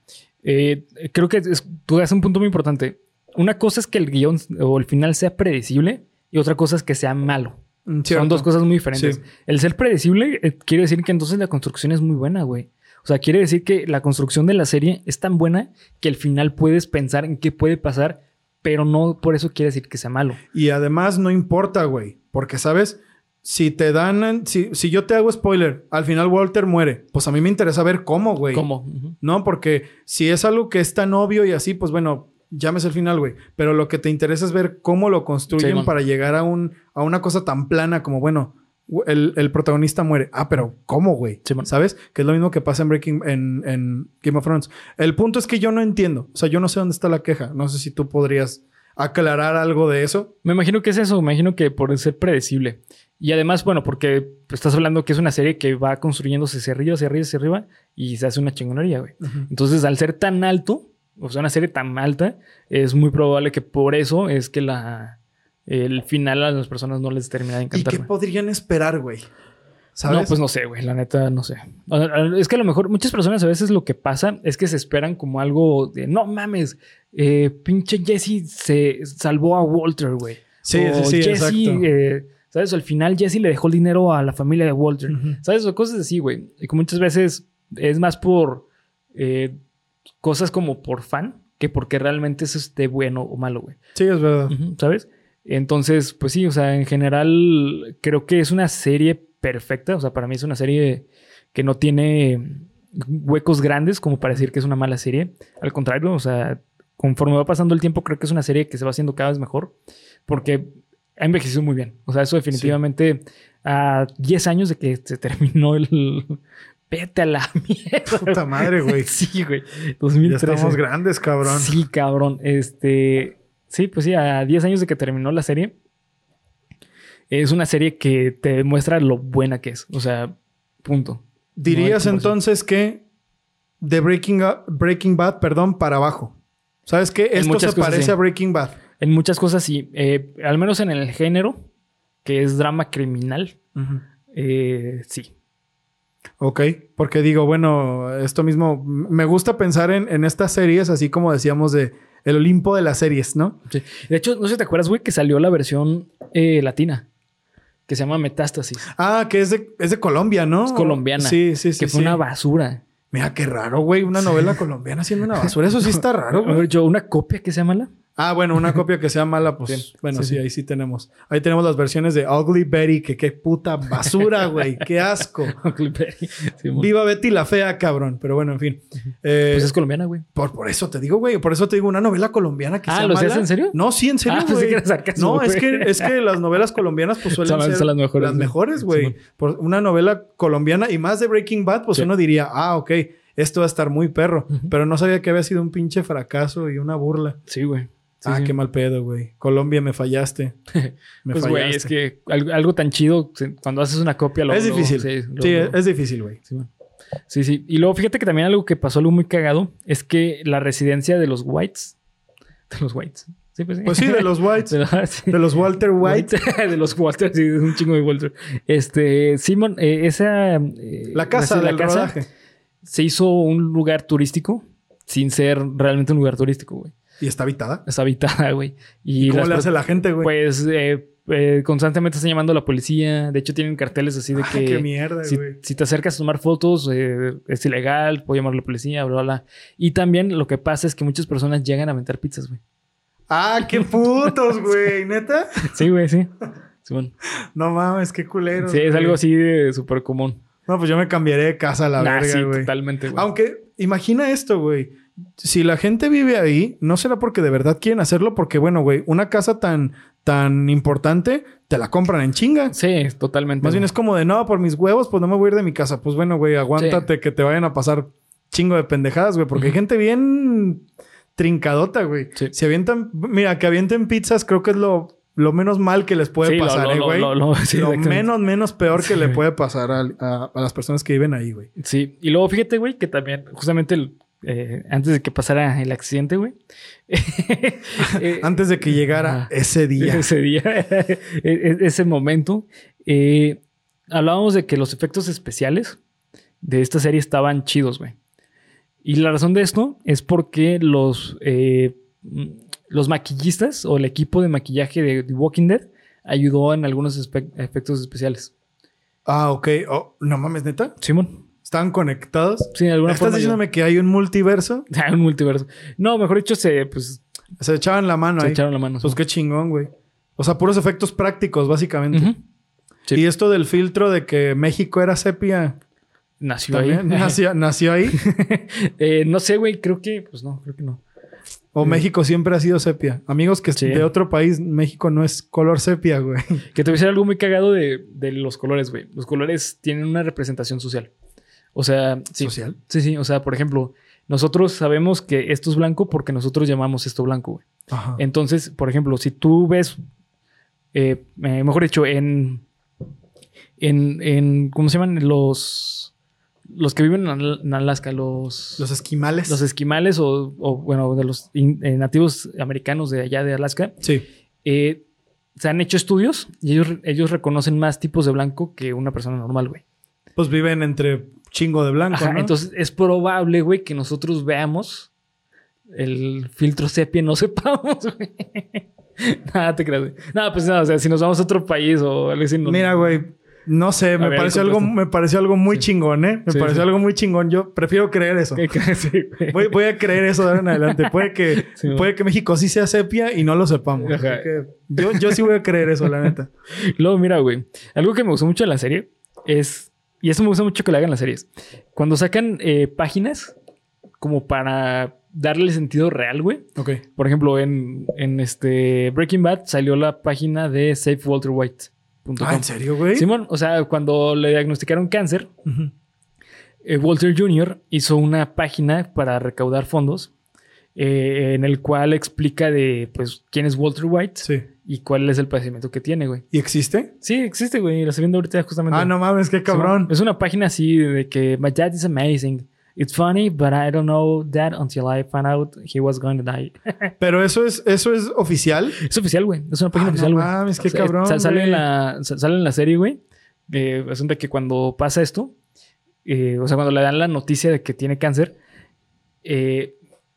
eh, creo que es- tú das un punto muy importante. Una cosa es que el guion o el final sea predecible y otra cosa es que sea malo. Mm, cierto. Son dos cosas muy diferentes. Sí. El ser predecible eh, quiere decir que entonces la construcción es muy buena, güey. O sea, quiere decir que la construcción de la serie es tan buena que al final puedes pensar en qué puede pasar, pero no por eso quiere decir que sea malo. Y además no importa, güey, porque, ¿sabes? Si te dan, si, si yo te hago spoiler, al final Walter muere, pues a mí me interesa ver cómo, güey. ¿Cómo? No, porque si es algo que es tan obvio y así, pues bueno, llames el final, güey. Pero lo que te interesa es ver cómo lo construyen Sí, para llegar a, un, a una cosa tan plana como, bueno, el, el protagonista muere. Ah, pero ¿cómo, güey? Sí. ¿Sabes? Que es lo mismo que pasa en Breaking, en, en Game of Thrones. El punto es que yo no entiendo. O sea, yo no sé dónde está la queja. No sé si tú podrías aclarar algo de eso. Me imagino que es eso, me imagino que por ser predecible. Y además, bueno, porque estás hablando que es una serie que va construyéndose hacia arriba, hacia arriba, hacia arriba y se hace una chingonería, güey. Entonces, al ser tan alto, o sea, una serie tan alta, es muy probable que por eso es que la el final a las personas no les termina de ¿Y encantar. qué güey. podrían esperar, güey? ¿Sabes? No, pues no sé, güey. La neta, no sé. Es que a lo mejor muchas personas a veces lo que pasa es que se esperan como algo de no mames, eh, pinche Jesse se salvó a Walter, güey. Sí, O sí, sí, Jesse, exacto. eh, ¿sabes? Al final Jesse le dejó el dinero a la familia de Walter. ¿Sabes? O cosas así, güey. Y que muchas veces es más por. eh, cosas como por fan que porque realmente eso esté bueno o malo, güey. Sí, es verdad. ¿Sabes? Entonces, pues sí, o sea, en general creo que es una serie perfecta. O sea, para mí es una serie que no tiene huecos grandes como para decir que es una mala serie. Al contrario, o sea, conforme va pasando el tiempo, creo que es una serie que se va haciendo cada vez mejor porque ha envejecido muy bien. O sea, eso definitivamente a 10 años de que se terminó el... Vete a la mierda. Puta madre, güey. Sí, güey. Ya 2013. estamos grandes, cabrón. Sí, cabrón. Este. Sí, pues sí, a 10 años de que terminó la serie. Es una serie que te demuestra lo buena que es. O sea, punto. Dirías No entonces que de Breaking, Breaking Bad, perdón, para abajo. ¿Sabes qué? Esto se cosas, parece sí. a Breaking Bad. En muchas cosas sí. Eh, al menos en el género, que es drama criminal. eh, sí. Ok, porque digo, bueno, esto mismo, me gusta pensar en, en estas series, así como decíamos de el Olimpo de las series, ¿no? sí. De hecho, no sé si te acuerdas, güey, que salió la versión eh, latina. Que se llama Metástasis. Ah, que es de, es de Colombia, ¿no? Es colombiana. Sí, sí, sí. que fue sí. una basura. Mira, qué raro, güey, una novela colombiana siendo una basura. Eso sí está raro, güey. yo, una copia que se llama la. Ah, bueno, una copia que sea mala, pues Bien. bueno, Sí, ahí sí tenemos. Ahí tenemos las versiones de Ugly Betty, que qué puta basura, güey, qué asco. Sí, mon. Viva Betty la fea, cabrón. Pero bueno, en fin. Eh, Pues es colombiana, güey. por, por eso te digo, güey. Por eso te digo una novela colombiana que Ah, sea ¿lo mala. en serio? No, sí, en serio, Ah, güey. no, es que, es que las novelas colombianas pues suelen Son ser son las mejores, Las mejores, güey. Por una novela colombiana y más de Breaking Bad, pues uno diría, ah, ok, esto va a estar muy perro. Pero no sabía que había sido un pinche fracaso y una burla. Sí, güey. Sí, ah, sí. qué mal pedo, güey. Colombia, me fallaste. Me Pues, güey, es que algo, tan chido, cuando haces una copia... Lo, es difícil. sí, Sí, lo- lo- es difícil, güey. sí, bueno. sí, sí. Y luego fíjate que también algo que pasó, algo muy cagado, es que la residencia de los Whites... De los Whites. Sí, pues sí. Pues sí, de los Whites. De, los- sí. De los Walter White. de los Walter, sí, es un chingo de Walter. Este, Simon, eh, esa... eh, La casa la casa rodaje. se hizo un lugar turístico sin ser realmente un lugar turístico, güey. Y está habitada. Está habitada, güey. Y ¿Cómo le hace la gente, güey? Pues eh, eh, constantemente están llamando a la policía. De hecho, tienen carteles así de Ah, que qué mierda, si, güey. si te acercas a tomar fotos, eh, es ilegal, puedo llamar a la policía, bla, bla, bla. Y también lo que pasa es que muchas personas llegan a aventar pizzas, güey. Ah, qué putos, güey. ¿Neta? Sí, güey, sí. Simón. No mames, qué culero. Sí, es algo así de súper común. No, pues yo me cambiaré de casa a la Nah, verga, sí, güey. totalmente, güey. Aunque, imagina esto, güey. Si la gente vive ahí, no será porque de verdad quieren hacerlo, porque, bueno, güey, una casa tan, tan importante, te la compran en chinga. Sí, totalmente. Más bien es como de, no, por mis huevos, pues no me voy a ir de mi casa. Pues bueno, güey, aguántate que te vayan a pasar chingo de pendejadas, güey, porque hay gente bien trincadota, güey. Sí. Si avientan, mira, que avienten pizzas, creo que es lo, lo menos mal que les puede Sí, pasar, lo- eh, güey. lo- sí, menos, menos peor que le puede pasar al- a, a las personas que viven ahí, güey. Sí, y luego fíjate, güey, que también, justamente el- eh, antes de que pasara el accidente, güey. eh, Antes de que llegara ese día. ese día, e- e- ese momento, eh, hablábamos de que los efectos especiales de esta serie estaban chidos, güey. Y la razón de esto es porque los, los maquillistas o el equipo de maquillaje de The Walking Dead ayudó en algunos efectos especiales. Ah, ok. Oh, no mames, neta. Simón. ¿Estaban conectados? Sí, de alguna ¿Estás forma. diciéndome que hay un multiverso? Ah, un multiverso. No, mejor dicho, se, pues, Se echaban la mano se ahí. echaron la mano. Pues sí. qué chingón, güey. O sea, puros efectos prácticos, básicamente. Sí. Y esto del filtro de que México era sepia, Nació también ahí. nació, nació ahí. Eh, no sé, güey. Creo que, pues no, creo que no. O México siempre ha sido sepia. Amigos que Sí. de otro país, México no es color sepia, güey. Que te voy a decir algo muy cagado de, de los colores, güey. Los colores tienen una representación social. O sea, sí. ¿Social? Sí, sí. O sea, por ejemplo, nosotros sabemos que esto es blanco porque nosotros llamamos esto blanco, güey. Ajá. Entonces, por ejemplo, si tú ves, eh, eh, mejor dicho, en, en, en, ¿cómo se llaman? Los, los que viven en, Al- en Alaska, los, Los esquimales. los esquimales o, o, bueno, de los in- eh, nativos americanos de allá de Alaska, Sí. eh, se han hecho estudios y ellos, ellos reconocen más tipos de blanco que una persona normal, güey. Pues viven entre chingo de blanco, Ajá, ¿no? Entonces es probable, güey, que nosotros veamos el filtro sepia y no sepamos, güey. Nada, te creas, güey. Nada, pues nada, o sea, si nos vamos a otro país o algo así. no- Mira, güey. No sé, me ver, pareció algo, me pareció algo muy Sí. chingón, ¿eh? Me Sí, pareció sí. algo muy chingón. Yo prefiero creer eso. ¿Qué- qué- sí, güey. Voy, voy a creer eso de ahora en adelante. Puede que, puede que México sí sea sepia y no lo sepamos. Ajá. Así que yo, yo sí voy a creer eso, la neta. Luego, mira, güey. Algo que me gustó mucho de la serie es. Y eso me gusta mucho que lo hagan las series. Cuando sacan eh, páginas como para darle sentido real, güey. Ok. Por ejemplo, en, en este Breaking Bad salió la página de SafeWalterWhite.com. Ah, ¿en serio, güey? Simón, o sea, cuando le diagnosticaron cáncer, eh, Walter Jr. hizo una página para recaudar fondos eh, en el cual explica de, pues, quién es Walter White Sí. y cuál es el padecimiento que tiene, güey. ¿Y existe? Sí, existe, güey. La estoy viendo ahorita justamente. Ah, no mames, qué cabrón. Es una página así de que My dad is amazing. It's funny, but I don't know that until I found out he was going to die. Pero eso es, eso es oficial. es oficial, güey. Es una página Ah, no oficial, güey. mames, qué O sea, cabrón, sa- Sale, en la, sa- sale en la serie, güey. Eh, resulta que cuando pasa esto, eh, o sea, cuando le dan la noticia de que tiene cáncer, eh,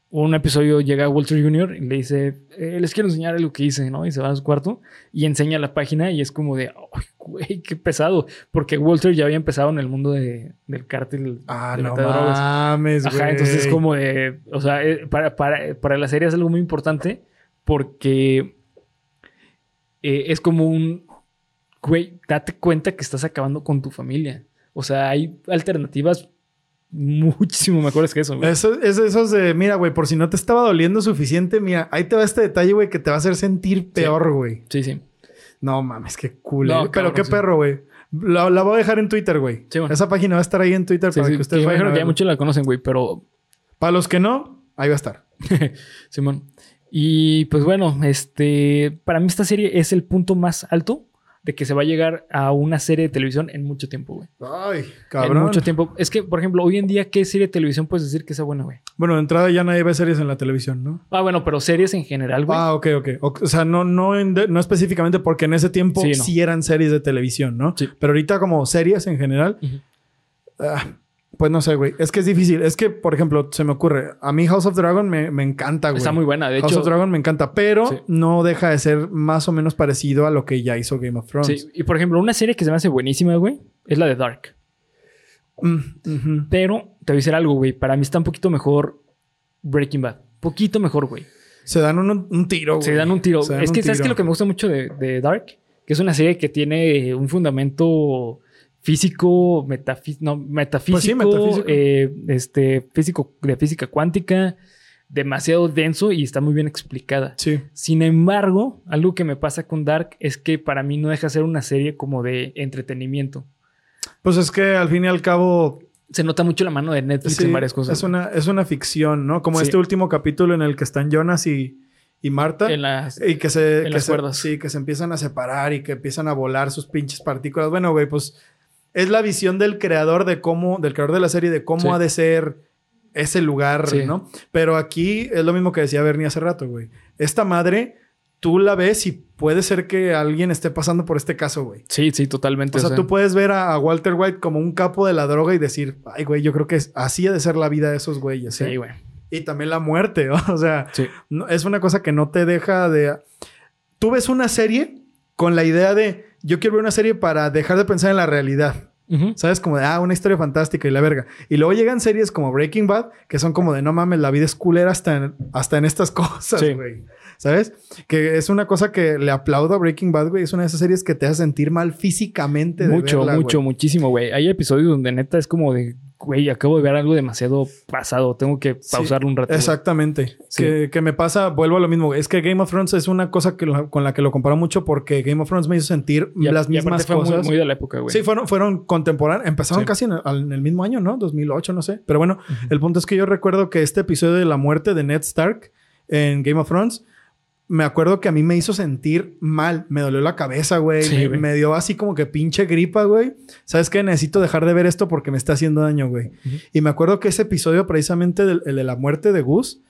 un episodio llega Walter Jr. y le dice, eh, les quiero enseñar algo que hice, ¿no? Y se va a su cuarto y enseña la página y es como de, ¡ay, güey, qué pesado! Porque Walter ya había empezado en el mundo de- del cártel Ah, de no mames, güey. Ajá, entonces es como de, o sea, eh, para, para, para la serie es algo muy importante porque eh, es como un, güey, date cuenta que estás acabando con tu familia. O sea, hay alternativas muchísimo mejores que eso. güey. Eso es de esos de, mira, güey, por si no te estaba doliendo suficiente, mira, ahí te va este detalle, güey, que te va a hacer sentir peor, güey. Sí, sí. No mames, qué cool. No. Pero cabrón, qué sí. perro, güey. La, la voy a dejar en Twitter, güey. Sí, bueno. Esa página va a estar ahí en Twitter para que ustedes vayan que ya muchos la conocen, güey, pero Para los que no, ahí va a estar. Simón. Y pues bueno, este, para mí esta serie es el punto más alto de que se va a llegar a una serie de televisión en mucho tiempo, güey. Ay, En cabrón. mucho tiempo. Es que, por ejemplo, hoy en día, ¿qué serie de televisión puedes decir que sea buena, güey? Bueno, de entrada ya nadie ve series en la televisión, ¿no? Ah, bueno, pero series en general, güey. Ah, ok, ok. O, o sea, no, no, en de- no específicamente porque en ese tiempo sí, eran series de televisión, ¿no? Sí. Pero ahorita como series en general, ah, pues no sé, güey. Es que es difícil. Es que, por ejemplo, se me ocurre. A mí House of Dragon me, me encanta, güey. Está muy buena. De House hecho, of Dragon me encanta, pero Sí. no deja de ser más o menos parecido a lo que ya hizo Game of Thrones. sí. Y por ejemplo, una serie que se me hace buenísima, güey, es la de Dark. Mm. Pero te voy a decir algo, güey. Para mí está un poquito mejor Breaking Bad. Poquito mejor, güey. Se dan un, un tiro, güey. Se dan un tiro. Dan es un que, ¿sabes tiro. qué? Lo que me gusta mucho de, de Dark, que es una serie que tiene un fundamento físico, metafí- no, metafísico, Pues sí, metafísico. eh, este, físico, de física cuántica, demasiado denso y está muy bien explicada. Sí. Sin embargo, algo que me pasa con Dark es que para mí no deja de ser una serie como de entretenimiento. Pues es que al fin y al cabo Se nota mucho la mano de Netflix Sí, en varias cosas. Es una, es una ficción, ¿no? Como Sí. este último capítulo en el que están Jonas y, y Marta. En las- y que se, en que las se- cuerdas. Sí, que se empiezan a separar y que empiezan a volar sus pinches partículas. Bueno, güey, pues es la visión del creador de cómo, del creador de la serie, de cómo Sí. ha de ser ese lugar, Sí. ¿no? Pero aquí es lo mismo que decía Bernie hace rato, güey. Esta madre, tú la ves y puede ser que alguien esté pasando por este caso, güey. Sí, sí, totalmente. O sea, tú puedes ver a, a Walter White como un capo de la droga y decir, ay, güey, yo creo que es- así ha de ser la vida de esos güeyes. Sí, ¿eh?". güey. Y también la muerte, ¿no? O sea, Sí. no- es una cosa que no te deja de... Tú ves una serie con la idea de, yo quiero ver una serie para dejar de pensar en la realidad. ¿Sabes? Como de, ah, una historia fantástica y la verga. Y luego llegan series como Breaking Bad, que son como de, no mames, la vida es culera hasta en, hasta en estas cosas, Sí. ¿Sabes? Que es una cosa que le aplaudo a Breaking Bad, güey. Es una de esas series que te hace sentir mal físicamente. de Mucho, verla, mucho, güey. muchísimo, güey. Hay episodios donde neta es como de, güey, acabo de ver algo demasiado pasado. Tengo que Sí, pausarlo un rato. Exactamente. Sí. Que, que me pasa, vuelvo a lo mismo. Es que Game of Thrones es una cosa que lo- con la que lo comparo mucho porque Game of Thrones me hizo sentir Y las y mismas fue muy- cosas. Muy, de la época, güey. Sí, fueron, fueron contemporáneos. Empezaron Sí. casi en el, en el mismo año, ¿no? 2008, no sé. Pero bueno, el punto es que yo recuerdo que este episodio de la muerte de Ned Stark en Game of Thrones, me acuerdo que a mí me hizo sentir mal. Me dolió la cabeza, güey. Sí, me, güey. me dio así como que pinche gripa, güey. ¿Sabes qué? Necesito dejar de ver esto porque me está haciendo daño, güey. Y me acuerdo que ese episodio precisamente del el de la muerte de Gus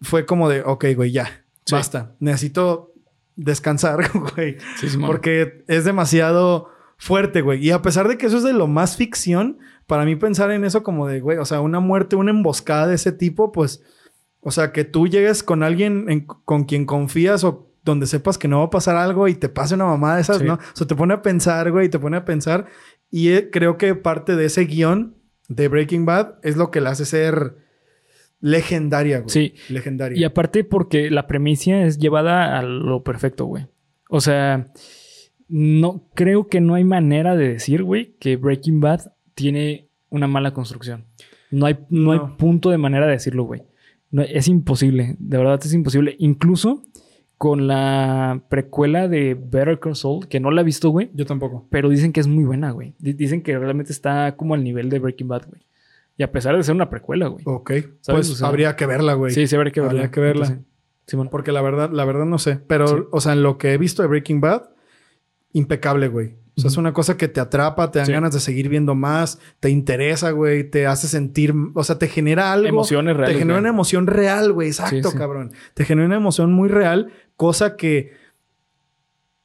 fue como de, ok, güey, ya. Sí. Basta. Necesito descansar, güey. Sí. Porque es demasiado fuerte, güey. Y a pesar de que eso es de lo más ficción, para mí pensar en eso como de, güey, o sea, una muerte, una emboscada de ese tipo, pues, o sea, que tú llegues con alguien en- con quien confías o donde sepas que no va a pasar algo y te pase una mamada de esas, Sí. ¿no? O sea, te pone a pensar, güey, te pone a pensar. Y eh, creo que parte de ese guion de Breaking Bad es lo que la hace ser legendaria, güey. Sí. Legendaria. Y aparte porque la premisa es llevada a lo perfecto, güey. O sea, no creo que no hay manera de decir, güey, que Breaking Bad tiene una mala construcción. No hay, no hay punto de manera de decirlo, güey. No, es imposible, de verdad es imposible. Incluso con la precuela de Better Call Saul, que no la he visto, güey, Yo tampoco. pero dicen que es muy buena, güey. Di- Dicen que realmente está como al nivel de Breaking Bad, güey. Y a pesar de ser una precuela, güey. Ok. ¿Sabes? Pues O sea, habría que verla, güey. Sí, sí, habría que verla. Habría que verla. Entonces. Porque la verdad, la verdad no sé. Pero, Sí. o sea, en lo que he visto de Breaking Bad, impecable, güey. O sea, es una cosa que te atrapa, te dan Sí. ganas de seguir viendo más, te interesa, güey, te hace sentir, o sea, te genera algo. Emociones reales. Te genera güey. una emoción real, güey. Exacto, Sí, sí. cabrón. Te genera una emoción muy real, cosa que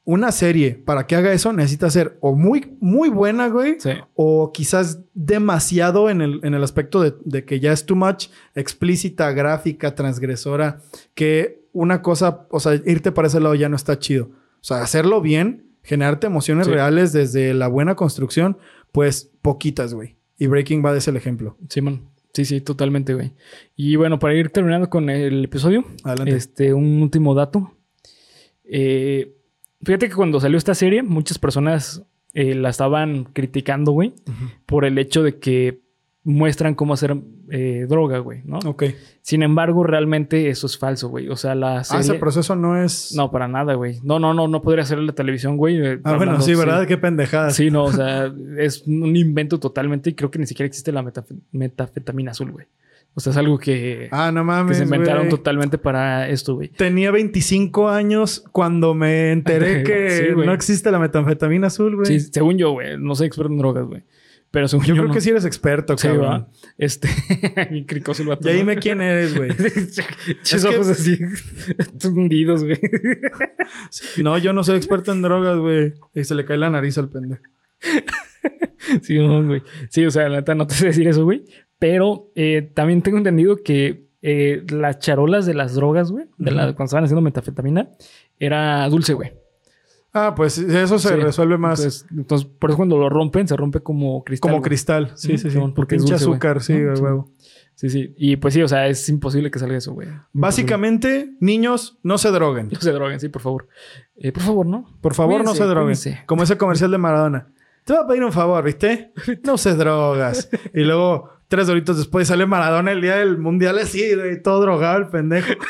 una serie, para que haga eso, necesita ser o muy, muy buena, güey, o quizás demasiado en el, en el aspecto de, de que ya es too much explícita, gráfica, transgresora, que una cosa, o sea, irte para ese lado ya no está chido. O sea, hacerlo bien, generarte emociones Sí. reales desde la buena construcción, pues poquitas, güey. Y Breaking Bad es el ejemplo. Simón. Sí, sí, totalmente, güey. Y bueno, para ir terminando con el episodio, Adelante. este, un último dato. Eh, fíjate que cuando salió esta serie, muchas personas eh, la estaban criticando, güey, por el hecho de que muestran cómo hacer eh, droga, güey, ¿no? Ok. Sin embargo, realmente eso es falso, güey. O sea, la Ah, serie... ese proceso no es... No, para nada, güey. No, no, no, no podría ser la televisión, güey. eh, Ah, bueno, hablando- sí, ¿verdad? Qué pendejada. Sí, no, o sea, es un invento totalmente y creo que ni siquiera existe la metaf- metafetamina azul, güey. O sea, es algo que, Ah, no que mames, se inventaron güey. totalmente para esto, güey. Tenía 25 años cuando me enteré que Sí, no existe la metanfetamina azul, güey. Sí, según yo, güey, no soy experto en drogas, güey. Pero según Yo yo, creo no. que sí eres experto, Sí, cabrón. va. Este, bien cricoso el. Ya dime quién eres, güey. Que- ojos así, hundidos, güey. No, yo no soy experto en drogas, güey. Y se le cae la nariz al pendejo. Sí, no, güey. Sí, o sea, la neta no te sé decir eso, güey. Pero eh, también tengo entendido que eh, las charolas de las drogas, güey, de la, Ujú. cuando estaban haciendo metafetamina, era dulce, güey. Ah, pues eso se Sí. resuelve más Entonces, entonces, por eso cuando lo rompen, se rompe como cristal. como güey. cristal. Sí, sí, sí. Porque es Pinche dulce, güey. azúcar, sí, de sí. huevo. Sí, sí. Y pues sí, o sea, es imposible que salga eso, güey. Básicamente, niños, no se droguen. No se droguen, sí, por favor. Eh, por favor, ¿no? Por favor, no se droguen. cuídense. Como ese comercial de Maradona. Te voy a pedir un favor, ¿viste? No se drogas. Y luego, tres horitos después, sale Maradona el día del mundial así, güey, todo drogado el pendejo.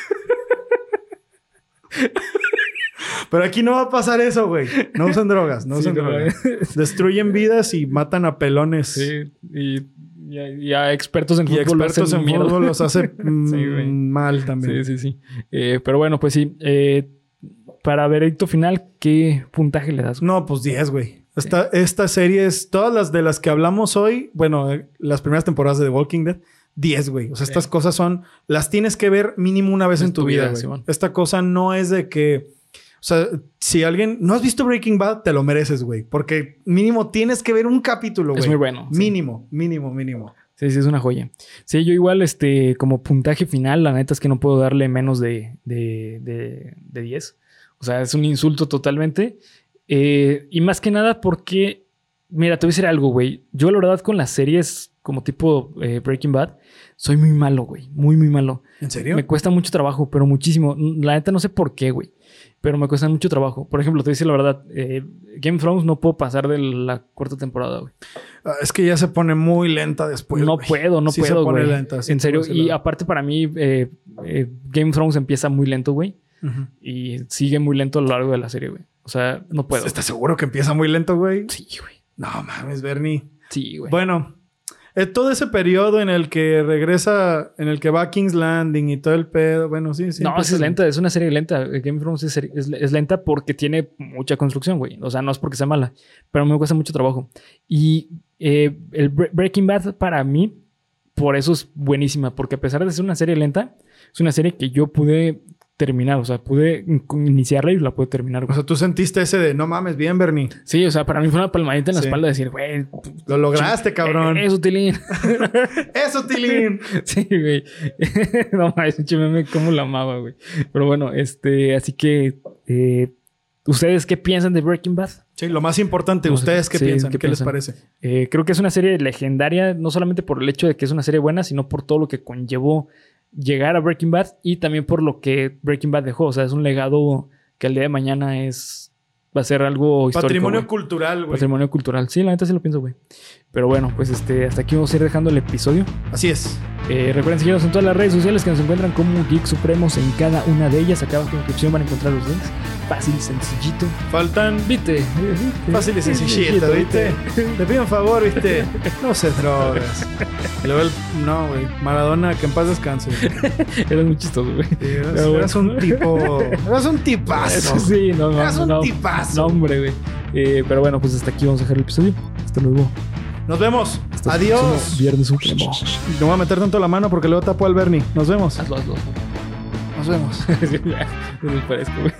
Pero aquí no va a pasar eso, güey. No usen drogas, no Sí, no, drogas. Destruyen vidas y matan a pelones. Sí, y, y a, y a expertos en Y fútbol expertos en fútbol los hace mm, mal también. Sí, sí, sí. Eh, pero bueno, pues sí. eh, para veredicto final, ¿qué puntaje le das? güey? No, pues 10, güey. Esta, esta serie es... Todas las de las que hablamos hoy, bueno, eh, las primeras temporadas de The Walking Dead, 10, güey. O sea, estas cosas son... Las tienes que ver mínimo una vez En en tu tu vida, vida, güey. Esta cosa no es de que... O sea, si alguien... No has visto Breaking Bad, te lo mereces, güey. Porque mínimo tienes que ver un capítulo, güey. Es muy bueno. sí. Mínimo, mínimo, mínimo. Sí, sí, es una joya. Sí, yo igual, este, como puntaje final, la neta es que no puedo darle menos de, de, de, de 10. O sea, es un insulto totalmente. Eh, y más que nada porque, mira, te voy a decir algo, güey. Yo la verdad con las series como tipo eh, Breaking Bad, soy muy malo, güey. Muy, muy malo. ¿En serio? Me cuesta mucho trabajo, pero muchísimo. La neta no sé por qué, güey. Pero me cuesta mucho trabajo. Por ejemplo, te decir la verdad. eh, Game of Thrones no puedo pasar de la cuarta temporada, güey. Ah, es que ya se pone muy lenta después, no güey. puedo, no Sí se puedo, pone güey. lenta, sí, en serio. Y aparte para mí, eh, eh, Game of Thrones empieza muy lento, güey. Y sigue muy lento a lo largo de la serie, güey. O sea, no puedo. ¿Estás seguro que empieza muy lento, güey? Sí, güey. No mames, Bernie. Sí, güey. Bueno, eh, todo ese periodo en el que regresa, en el que va a King's Landing y todo el pedo, bueno, sí, sí. no, esa es lenta, es una serie lenta. Game of Thrones es, seri- es- es lenta porque tiene mucha construcción, güey. O sea, no es porque sea mala, pero me cuesta mucho trabajo. Y eh, el Bre- Breaking Bad para mí, por eso es buenísima, porque a pesar de ser una serie lenta, es una serie que yo pude terminar. O sea, pude in- iniciarla y la pude terminar. O sea, tú sentiste ese de no mames, bien, Bernie. Sí, o sea, para mí fue una palmadita en la Sí. espalda decir, güey, Lo lograste, cabrón. eso, Tilín. Eso, Tilín. sí, güey. no mames, meme, cómo la amaba, güey. Pero bueno, este, así que, eh, ¿ustedes qué piensan de Breaking Bad? Sí, lo más importante, No ¿ustedes qué sí, piensan? ¿qué ¿Qué, les parece? Eh, creo que es una serie legendaria, no solamente por el hecho de que es una serie buena, sino por todo lo que conllevó llegar a Breaking Bad y también por lo que Breaking Bad dejó. O sea, es un legado que al día de mañana es va a ser algo histórico. Patrimonio cultural, güey. Patrimonio cultural. Sí, la neta sí lo pienso, güey. Pero bueno, pues este, hasta aquí vamos a ir dejando el episodio. Así es. Eh, recuerden seguirnos en todas las redes sociales que nos encuentran como Geek Supremos en cada una de ellas. Acá abajo en la descripción van a encontrar los links. Fácil, sencillito. Faltan Viste. fácil y sencillito, ¿viste? Te pido un favor, ¿viste? No se drogas. Luego el... No, güey. Maradona, que en paz descanse. Eres muy chistoso, güey. Sí, eras, bueno. eras un tipo... Eras un tipazo. Sí, no, no, Eras un no, tipazo. no, hombre, güey. Eh, pero bueno, pues hasta aquí vamos a dejar el episodio. Hasta luego. Nos vemos. Hasta Adiós. Viernes Supremo. No voy a meter tanto la mano porque luego tapo al Bernie. Nos vemos. Hazlo, hazlo. Nos vemos. No me parezco, güey.